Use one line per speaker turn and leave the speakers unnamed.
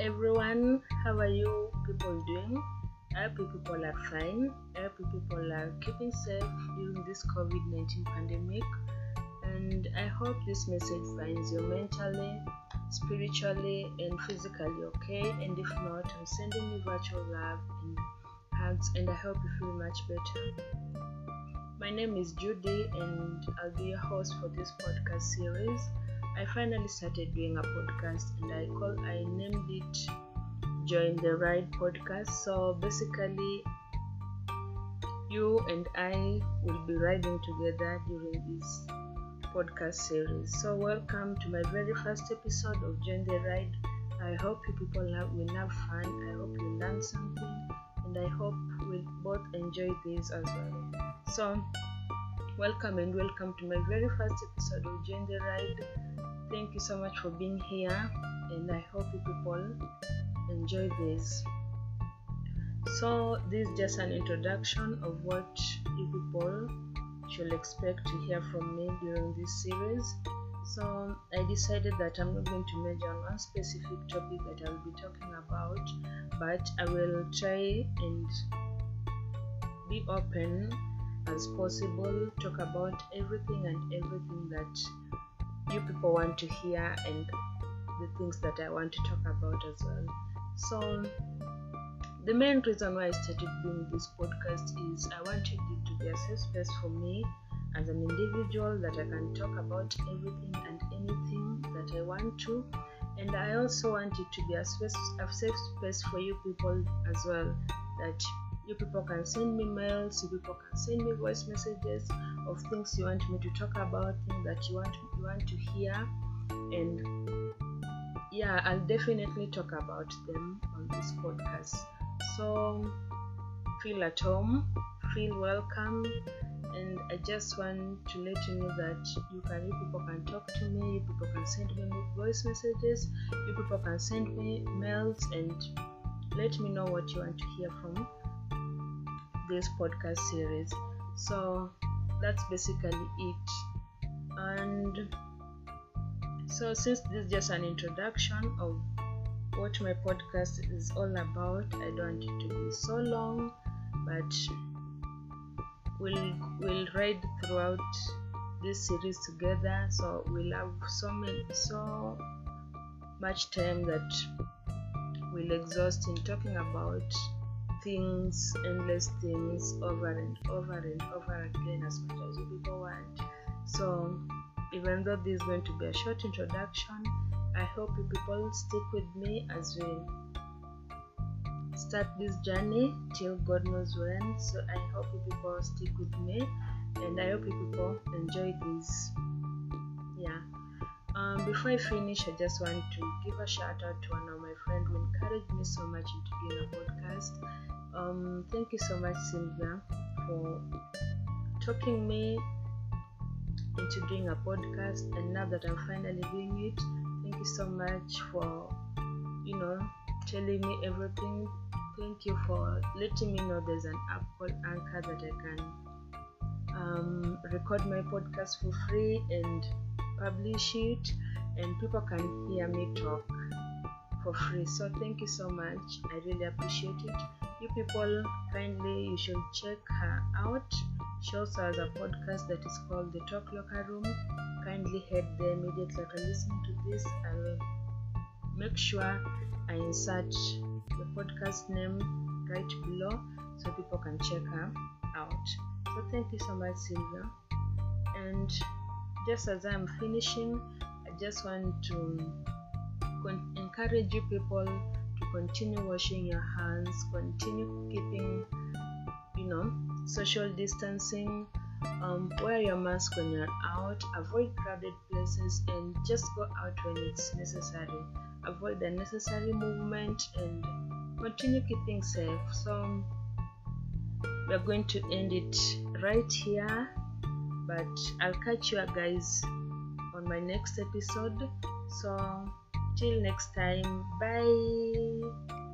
everyone, how are you people doing? I hope you people are fine. I hope you people are keeping safe during this COVID 19 pandemic. And I hope this message finds you mentally, spiritually, and physically okay. And if not, I'm sending you virtual love and hugs, and I hope you feel much better. My name is Judy, and I'll be your host for this podcast series. I finally started doing a podcast, and I call I named it Join the Ride podcast. So basically, you and I will be riding together during this podcast series. So welcome to my very first episode of Join the Ride. I hope you people will have fun. I hope you learn something, and I hope we'll both enjoy this as well. So welcome and welcome to my very first episode of the Ride. Thank you so much for being here, and I hope you people enjoy this. So, this is just an introduction of what you people should expect to hear from me during this series. So, I decided that I'm not going to measure on one specific topic that I'll be talking about, but I will try and be open as possible, talk about everything and everything that you people want to hear and the things that I want to talk about as well. So, the main reason why I started doing this podcast is I wanted it to be a safe space for me as an individual that I can talk about everything and anything that I want to. And I also want it to be a, space, a safe space for you people as well. That you people can send me mails, you people can send me voice messages of things you want me to talk about, things that you want you want to hear, and yeah, I'll definitely talk about them on this podcast. So feel at home, feel welcome, and I just want to let you know that you can you people can talk to me, you people can send me voice messages, you people can send me mails and let me know what you want to hear from this podcast series. So that's basically it. And so, since this is just an introduction of what my podcast is all about, I don't want it to be so long, but we'll we'll ride throughout this series together. So we'll have so many so much time that we'll exhaust in talking about things, endless things, over and over and over again as much as you people want. So even though this is going to be a short introduction, I hope you people stick with me as we start this journey till God knows when. So I hope you people stick with me and I hope you people enjoy this. Yeah. Um, before I finish, I just want to give a shout out to one of my friends encouraged me so much into doing a podcast. Um, thank you so much, Sylvia, for talking me into doing a podcast. And now that i'm finally doing it thank you so much for you know telling me everything. Thank you for letting me know there's an app called anchor that i can um, record my podcast for free and publish it and people can hear me talk for free so thank you so much i really appreciate it you people kindly you should check her out she also has a podcast that is called The Talk Locker Room. Kindly head there immediately after listening to this. I will make sure I insert the podcast name right below so people can check her out. So thank you so much, Sylvia. And just as I'm finishing, I just want to con- encourage you people to continue washing your hands, continue keeping, you know, social distancing, um, wear your mask when you're out, avoid crowded places, and just go out when it's necessary. Avoid unnecessary movement and continue keeping safe. So, we're going to end it right here, but I'll catch you guys on my next episode. So, till next time, bye.